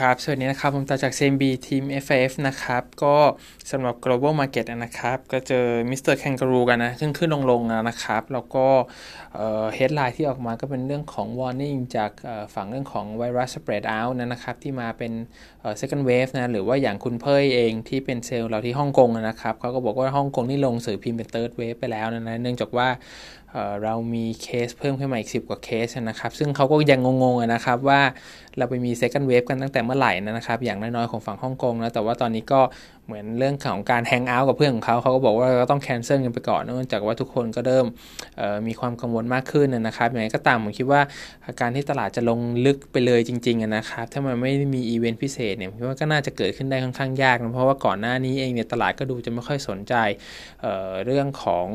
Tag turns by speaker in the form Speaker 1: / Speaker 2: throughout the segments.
Speaker 1: ครับ สวัสดีนะครับ ผมตาจาก CMB ทีม FF นะครับ ก็สำหรับ global market นะครับ ก็เจอ Mr. Kangaroo กันนะ ขึ้นขึ้นลงลงนะครับ แล้วก็ headline ที่ออกมาก็เป็นเรื่องของ warning จากฝั่งเรื่องของไวรัส spread out นะครับ ที่มาเป็น second wave นะ หรือว่าอย่างคุณเพ่ยเองที่เป็นเซลล์เราที่ฮ่องกงนะครับเขาก็บอกว่าฮ่องกงนี่ลงสื่อพิมพ์เป็น third wave ไปแล้วนะ เนื่องจากว่า เรามีเคสเพิ่มขึ้นมาอีก 10 กว่าเคสนะครับ ซึ่งเขาก็ยังงงๆนะครับว่าเราไปมี second wave กันตั้งแต่เมื่อไหร่นะครับ อย่างน้อยๆของฝั่งฮ่องกงนะแต่ว่าตอนนี้ก็เหมือนเรื่องของการแฮงเอาท์กับเพื่อนของเขาเขาก็บอกว่าเราต้องแคนเซิลกันไปก่อนเนื่องจากว่าทุกคนก็เริ่มมีความกังวลมากขึ้นนะครับอย่างไรก็ตามผมคิดว่าการที่ตลาดจะลงลึกไปเลยจริงๆนะครับ ถ้ามันไม่มีอีเวนต์พิเศษเนี่ยผมคิดว่าก็น่าจะเกิดขึ้นได้ค่อนข้างยากนะเพราะว่าก่อนหน้านี้เองเนี่ยตลาดก็ดูจะไม่ค่อยสนใจเเรื่องของ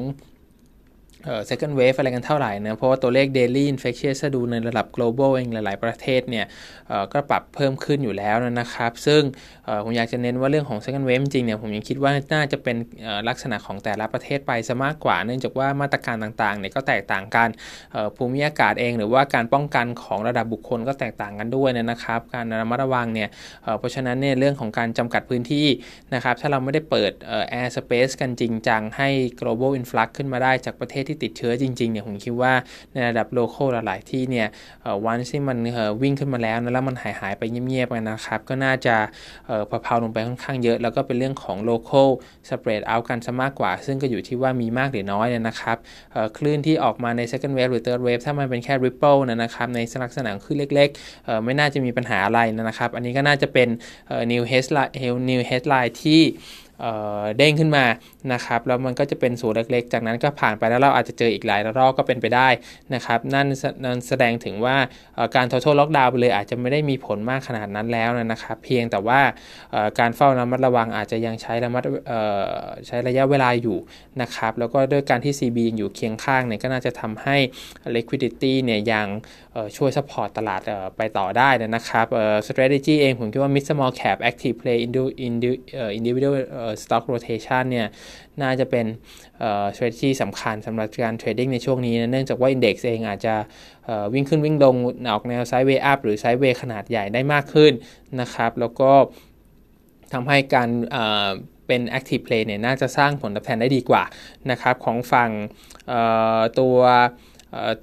Speaker 1: เอ่อ second wave อะไรกันเท่าไหร่นะเพราะว่าตัวเลข daily infectious ดูในระดับ global เองหลาย ๆ ประเทศเนี่ยเออก็ปรับเพิ่มขึ้นอยู่แล้วนะครับ ซึ่งเออผมอยากจะเน้นว่าเรื่องของ second wave จริงเนี่ยผมยังคิดว่าน่าจะเป็นลักษณะของแต่ละประเทศไปซะมากกว่า เนื่องจากว่ามาตรการต่างๆเนี่ยก็แตกต่างกันภูมิอากาศเองหรือว่าการป้องกันของระดับบุคคลก็แตกต่างกันด้วยนะครับ การระมัดระวังเนี่ยเพราะฉะนั้นเนี่ยเรื่องของการจำกัดพื้นที่นะครับถ้าเราไม่ได้เปิด air space กันจริงจังให้ global influx ขึ้นมาได้จากประเทศที่ติดเชื้อจริงๆเนี่ยผมคิดว่าในระดับ local หลายๆที่เนี่ยวันที่มันวิ่งขึ้นมาแล้วนะแล้วมันหายหายไปเงียบๆกันนะครับก็น่าจะพอเพลาลงไปค่อนข้างเยอะ แล้วก็เป็นเรื่องของ local spread เอากันซะมากกว่า ซึ่งก็อยู่ที่ว่ามีมากหรือน้อยนะครับคลื่นที่ออกมาใน second wave หรือ third wave ถ้ามันเป็นแค่ ripple นะครับในลักษณะคลื่นเล็กๆไม่น่าจะมีปัญหาอะไรนะครับ อันนี้ก็น่าจะเป็น new headline new headline ที่ เด้งขึ้นมานะครับแล้วมันก็จะเป็นสูตรเล็กๆ จากนั้นก็ผ่านไปแล้วเราอาจจะเจออีกหลายรอบก็เป็นไปได้นะครับนั่นนั่นแสดงถึงว่าการท o ท a l ล็อกดาวน์ไปเลยอาจจะไม่ได้มีผลมากขนาดนั้นแล้วนะครับ เพียงแต่ว่าการเฝ้าระมัดระวังอาจจะยังใช้ระมัดใช้ระยะเวลาอยู่นะครับแล้วก็ด้วยการที่ CB ยังอยู่เคียงข้างเนี่ยก็น่าจะทำให้ liquidity เนี่ยยังช่วย support ตลาดไปต่อได้นะครับ strategy เองผมคิดว่า mid small cap active play individual stock rotation เนี่ยน่าจะเป็น strategy สำคัญสำหรับการ trading ในช่วงนี้นะเนื่องจากว่า index เองอาจจะวิ่งขึ้นวิ่งลงออกแนว sideway up หรือ sideway ขนาดใหญ่ได้มากขึ้นนะครับแล้วก็ทำให้การเป็น active play เนี่ยน่าจะสร้างผลตอบแทนได้ดีกว่านะครับของฝั่งตัว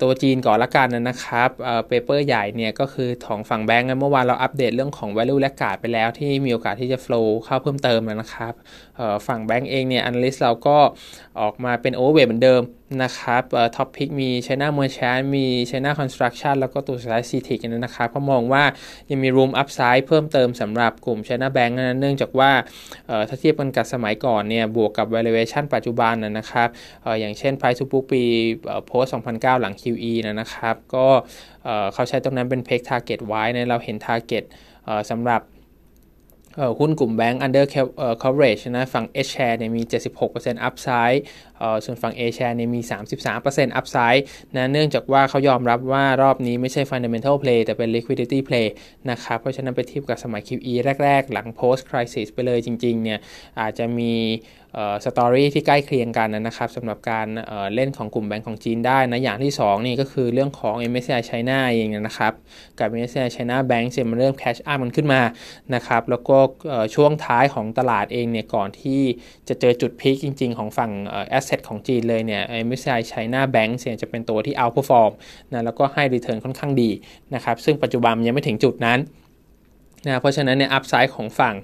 Speaker 1: ตัวจีนก่อนละกันนะครับ paper ใหญ่เนี่ยก็คือของฝั่งแบงก์เมื่อวานเราอัปเดตเรื่องของ value และกาดไปแล้วที่มีโอกาสที่จะ flow เข้าเพิ่มเติมนะครับฝั่งแบงก์เองเนี่ย analyst เราก็ออกมาเป็น overweight เหมือนเดิมนะครับท็อปพิกมี China Merchant มี China Construction แล้วก็ตัวสุดท้าย CTIC นะครับเขามองว่ายังมี room upside เพิ่มเติมสำหรับกลุ่ม China Bank นะเนื่องจากว่าถ้าเทียบกันกับสมัยก่อนเนี่ยบวกกับ valuation ปัจจุบันนะครับอย่างเช่น price to book ปี post 2009 หลัง QE นะครับก็เขาใช้ตรงนั้นเป็น peg target ไว้นะเราเห็น target สำหรับ หุ้นกลุ่มแบงก์ under coverage นะฝั่ง H share เนี่ยมี 76% upside ส่วนฝั่ง A share เนี่ยมี 33% upside นะเนื่องจากว่าเขายอมรับว่ารอบนี้ไม่ใช่ fundamental play แต่เป็น liquidity play นะครับเพราะฉะนั้นไปเทียบกับสมัย QE แรก ๆ หลัง post crisis ไปเลยจริง ๆ เนี่ยอาจจะมี สตอรี่ที่ใกล้เคียงกันนะครับสำหรับการเล่นของกลุ่มแบงก์ของจีนได้นะอย่างที่2นี่ก็คือเรื่องของ MSCI China เองนะครับกับ MSCI China Bank เมันเริ่ม cash up มันขึ้นมานะครับแล้วก็ช่วงท้ายของตลาดเองเนี่ยก่อนที่จะเจอจุดพีคจริง ๆ ของฝั่ง asset ของจีนเลยเนี่ย MSCI China Bank เนี่ยจะเป็นตัวที่ outperform นะแล้วก็ให้ return ค่อนข้างดีนะครับซึ่งปัจจุบันยังไม่ถึงจุดนั้น นะเพราะฉะนั้นเนี่ยอัพไซด์ของฝั่ง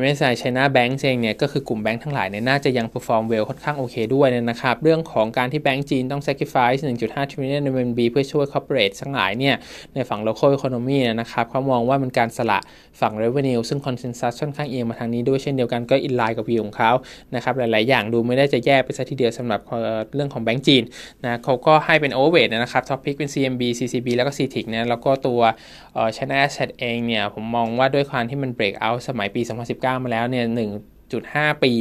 Speaker 1: MSCI China Bank เองเนี่ยก็คือกลุ่มแบงค์ทั้งหลายเนี่ยน่าจะยัง perform well ค่อนข้างโอเคด้วยนะครับ เรื่องของการที่แบงค์จีนต้อง sacrifice 1.5 trillion RMB เพื่อช่วย corporate ทั้งหลายเนี่ยในฝั่ง local economy นะครับเขามองว่ามันการสละฝั่ง revenue ซึ่ง consensus ค่อนข้างเอียงมาทางนี้ด้วยเช่นเดียวกันก็อินไลน์กับวิวของเขานะครับหลาย ๆ อย่างดูไม่ได้จะแย่ไปซะทีเดียวสำหรับเรื่องของแบงค์จีนนะเขาก็ให้เป็น overweight นะครับ topic เป็น CMB CCB แล้วก็ CTIC นะแล้วก็ตัว China Asset เองเนี่ยผมมองว่าด้วยความที่มันเบรกเอาสมัยปี 2019 มาแล้วเนี่ย1.5 ปี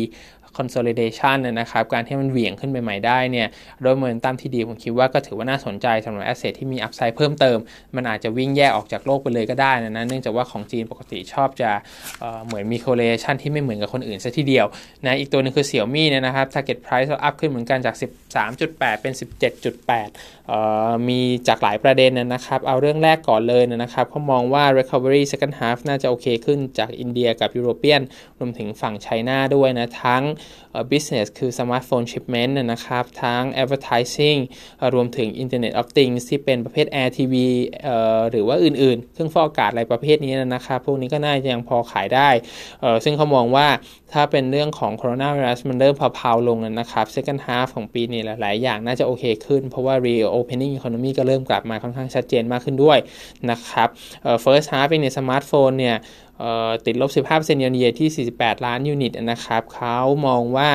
Speaker 1: consolidation นะครับการที่มันเหวี่ยงขึ้นไปใหม่ได้เนี่ยโดยโมเมนตัมที่ดีผมคิดว่าก็ถือว่าน่าสนใจสำหรับ asset ที่มี upside เพิ่มเติม มันอาจจะวิ่งแยกออกจากโลกไปเลยก็ได้นะเนื่องจากว่าของจีนปกติชอบจะเเหมือนมี correlation ที่ไม่เหมือนกับคนอื่นซะทีเดียวนะอีกตัวนึงคือเสี่ยวมี่เนี่ยนะครับ target price อัพขึ้นเหมือนกันจาก 13.8 เป็น 17.8 มีจากหลายประเด็นนะครับ เอาเรื่องแรกก่อนเลยนะครับเขามองว่า recovery second half น่าจะโอเคขึ้นจากอินเดียกับ Europeanรวมถึงฝั่งไชน่าด้วยนะ ทั้ง business คือ smartphone shipment นะครับ ทั้ง advertising รวมถึง internet of things ที่เป็นประเภท air TV หรือว่าอื่นๆ เครื่องฟอกอากาศอะไรประเภทนี้นะครับ พวกนี้ก็น่าจะยังพอขายได้ ซึ่งเขามองว่าถ้าเป็นเรื่องของโคโรนาไวรัสมันเริ่มเผาๆลงนะครับ second half ของปีนี้หลายๆ อย่างน่าจะโอเคขึ้น เพราะว่า reopening economy ก็เริ่มกลับมาค่อนข้างชัดเจนมากขึ้นด้วยนะครับ first half ในสมาร์ทโฟนเนี่ย ติดลบ 15%เยนเยที่ 48 ล้านยูนิตนะครับเขามองว่า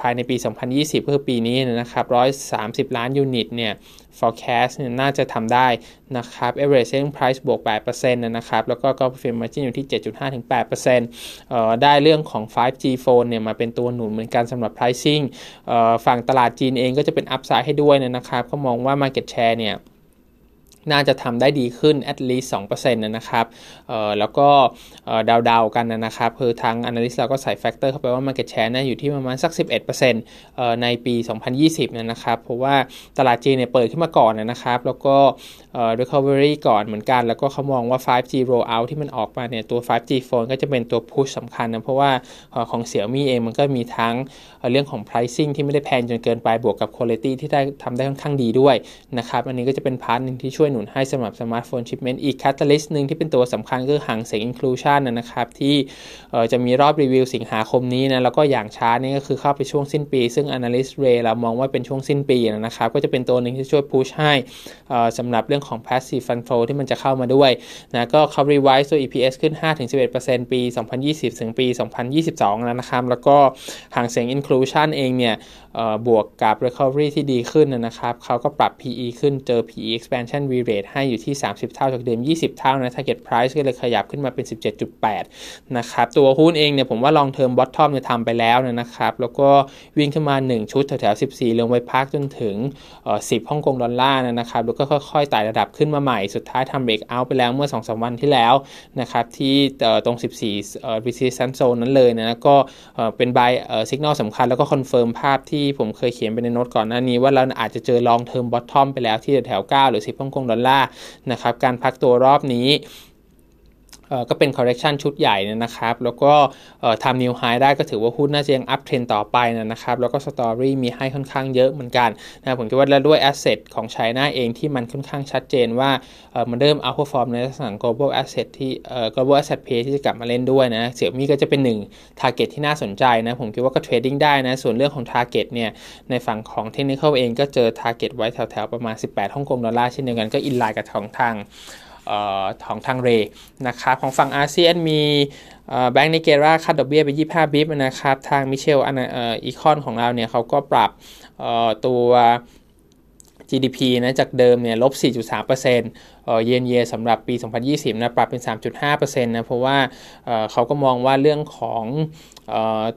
Speaker 1: ภายในปี 2020ก็คือปีนี้นะครับ 130 ล้านยูนิตเนี่ย forecast เนี่ยน่าจะทำได้นะครับ average selling price บวก 8%นะครับ แล้วก็ gross profit margin อยู่ที่ 7.5-8%ได้เรื่องของ 5G phone เนี่ยมาเป็นตัวหนุนเหมือนกันสำหรับ pricing ฝั่งตลาดจีนเองก็จะเป็น upside ให้ด้วยนะครับเขามองว่า market share เนี่ย น่าจะทำได้ดีขึ้น at least 2%นะครับแล้วก็เดาๆกันนะครับ คือทาง analyst เราก็ใส่ factor เข้าไปว่า market share น่าอยู่ที่ประมาณสัก 11%ในปี 2020นะครับ เพราะว่าตลาดจีนเนี่ยเปิดขึ้นมาก่อนนะครับ แล้วก็ recovery ก่อนเหมือนกัน แล้วก็เขามองว่า 5G rollout ที่มันออกมาเนี่ย ตัว 5G phone ก็จะเป็นตัว push สำคัญนะ เพราะว่าของ Xiaomi เองมันก็มีทั้งเรื่องของ pricing ที่ไม่ได้แพงจนเกินไป บวกกับ quality ที่ได้ทำได้ค่อนข้างดีด้วยนะครับ อันนี้ก็จะเป็น part นึงที่ช่วยหนุนให้สำหรับ smartphone shipment อีก catalyst หนึ่งที่เป็นตัวสำคัญก็คือ Hang Seng inclusion นะครับ ที่จะมีรอบรีวิวสิงหาคมนี้นะ แล้วก็อย่างช้านี่ก็คือเข้าไปช่วงสิ้นปี ซึ่ง Analyst Ray เรามองว่าเป็นช่วงสิ้นปีนะครับ ก็จะเป็นตัวหนึ่งที่ช่วย push ให้สำหรับเรื่องของ passive fund flow ที่มันจะเข้ามาด้วยนะก็เขา revise ตัว EPS ขึ้น 5-11%ปี 2020 ถึงปี 2022 แล้วนะครับ แล้วก็ Hang Seng inclusion เองเนี่ยบวกกับ recovery ที่ดีขึ้นนะครับเขาก็ปรับ PE ขึ้นเจอ PE expansion ให้อยู่ที่ 30 เท่าจากเดิม 20 เท่านะ target price ก็เลยขยับขึ้นมาเป็น 17.8 นะครับ ตัวหุ้นเองเนี่ยผมว่า long term bottom เนี่ยทำไปแล้วนะครับ แล้วก็วิ่งขึ้นมา 1 ชุดแถวๆ14 ลงไปพักจนถึง 10ฮ่องกงดอลลาร์นะครับ แล้วก็ค่อยๆไต่ระดับขึ้นมาใหม่ สุดท้ายทำ break out ไปแล้วเมื่อ 2-3 วันที่แล้วนะครับที่ตรง 14 resistance zone นั้นเลยนะก็เป็น buy signal สำคัญแล้วก็ confirm ภาพที่ผมเคยเขียนไปในโน้ตก่อนหน้านี้ว่าเราอาจจะเจอ long term bottom ไปแล้วที่แถว9หรือ 10ฮ่องกงดอลลาร์นะครับการพักตัวรอบนี้ ก็เป็น correction ชุดใหญ่นะครับ แล้วก็ทำ new high ได้ก็ถือว่าหุ้นน่าจะยัง up trend ต่อไปนะครับ แล้วก็ story มีให้ค่อนข้างเยอะเหมือนกันนะผมคิดว่าแล้วด้วย asset ของ China เองที่มันค่อนข้างชัดเจนว่ามันเริ่ม outperform ในลักษณะ global asset ที่ global asset play ที่จะกลับมาเล่นด้วยนะเสี่ยวมี่ก็จะเป็นหนึ่ง target ที่น่าสนใจนะผมคิดว่าก็ trading ได้นะส่วนเรื่องของ target เนี่ยในฝั่งของ technical เองก็เจอ target ไว้แถวๆประมาณ 18ฮ่องกงดอลลาร์เช่นเดียวกันก็ in line กับของทาง ของทางเรานะครับของฝั่งอาเซียนมี Bank Negara คัดดอกเบี้ยไป 25 bip นะครับ ทางมิเชล Econ ของเราเนี่ยเขาก็ปรับตัว GDP นะจากเดิมเนี่ยลบ 4.3%เยนเยสำหรับปี 2020 นะ ปรับเป็น 3.5%นะ เพราะว่าเขาก็มองว่าเรื่องของ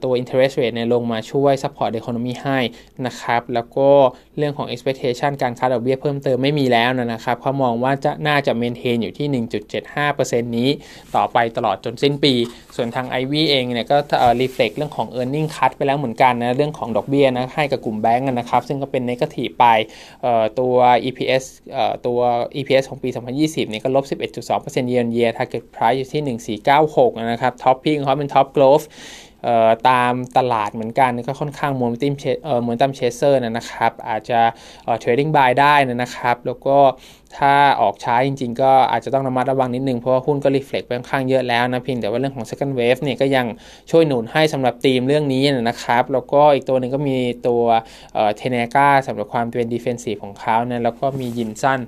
Speaker 1: ตัว interest rate เนี่ยลงมาช่วย support economy ให้นะครับ แล้วก็เรื่องของ expectation การคัดดอกเบี้ยเพิ่มเติมไม่มีแล้วนะครับเขามองว่าจะน่าจะ maintain อยู่ที่ 1.75%นี้ต่อไปตลอดจนสิ้นปี ส่วนทาง IV เองเนี่ยก็ reflect เรื่องของ earning cut ไปแล้วเหมือนกันนะเรื่องของดอกเบี้ยนะให้กับกลุ่มแบงก์นะครับ ซึ่งก็เป็น negative ไปตัว EPS ตัว EPS ของปี 2020เนี่ยก็ลบ 11.2% year on year target price อยู่ที่ 1496 นะครับ top p ิ c เขาเป็น top growth ตามตลาดเหมือนกันก็ค่อนข้างมวนติมเหมือนตามเชสเซอร์นะครับ อาจจะเทรดดิ้งบายได้นะครับ แล้วก็ถ้าออกช้าจริง ๆ ก็อาจจะต้องระมัดระวังนิดนึง เพราะว่าหุ้นก็รีเฟล็กไปค่อนข้างเยอะแล้วนะเพียงแต่ว่าเรื่องของ second wave เนี่ยก็ยังช่วยหนุนให้สำหรับทีมเรื่องนี้นะครับ แล้วก็อีกตัวหนึ่งก็มีตัว Tenaga สำหรับความเป็น defensive ของเขานะแล้วก็มี Yinson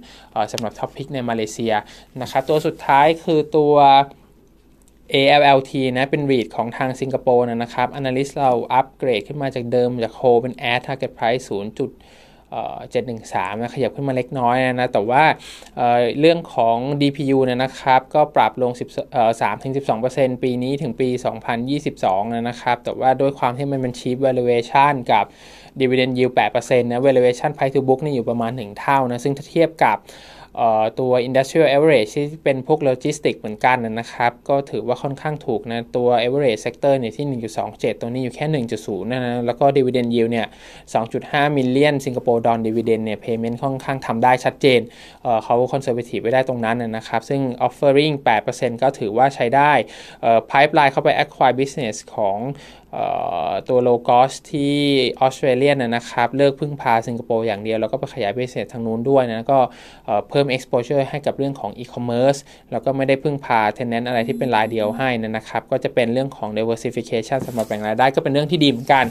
Speaker 1: สำหรับ top pick ในมาเลเซียนะครับตัวสุดท้ายคือตัว ALLT นะเป็น REIT ของทางสิงคโปร์นะครับ Analyst เราอัปเกรดขึ้นมาจากเดิมจากโฮเป็น Add Target Price 0.713นะขยับขึ้นมาเล็กน้อยนะแต่ว่าเรื่องของ DPU เนี่ยนะครับ ก็ปรับลง3-12%ปีนี้ถึงปี 2022 นะครับ แต่ว่าด้วยความที่มันเป็น cheap valuation กับ dividend yield 8%นะ valuation price to book นี่อยู่ประมาณ 1 เท่านะ ซึ่งถ้าเทียบกับ ตัว industrial average ที่เป็นพวก logistics เหมือนกันนะครับ ก็ถือว่าค่อนข้างถูกนะ ตัว average sector เนี่ยที่ 1.27 ตัวนี้อยู่แค่ 1.0 นะนะ แล้วก็ dividend yield เนี่ย 2.5 million สิงคโปร์ดอล dividend เนี่ย payment ค่อนข้างทำได้ชัดเจนเเขา conservative ไว้ได้ตรงนั้นนะครับ ซึ่ง offering 8%ก็ถือว่าใช้ได้ pipeline เข้าไป acquire business ของตัว low cost ที่ออสเตรเลียนะครับ เลิกพึ่งพาสิงคโปร์อย่างเดียว แล้วก็ไปขยาย business ทางนู้นด้วยนะ ก็เพิ่ม exposure ให้กับเรื่องของ e-commerce แล้วก็ไม่ได้พึ่งพา tenant อะไรที่เป็นรายเดียวให้นะครับ ก็จะเป็นเรื่องของ diversification สำหรับแบ่งรายได้ก็เป็นเรื่องที่ดีเหมือนกัน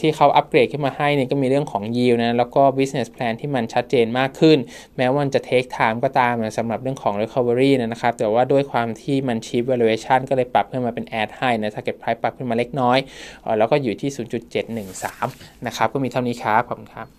Speaker 1: ที่เขาอัปเกรดขึ้นมาให้นี่ก็มีเรื่องของ yield นะแล้วก็ business plan ที่มันชัดเจนมากขึ้น แม้ว่าจะ take time ก็ตามนะสำหรับเรื่องของ recovery นะครับแต่ว่าด้วยความที่มัน cheap valuation ก็เลยปรับขึ้นมาเป็น add ให้นะ target price ปรับขึ้นมาเล็กน้อยแล้วก็อยู่ที่ 0.713 นะครับ ก็มีเท่านี้ครับ ขอบคุณครับ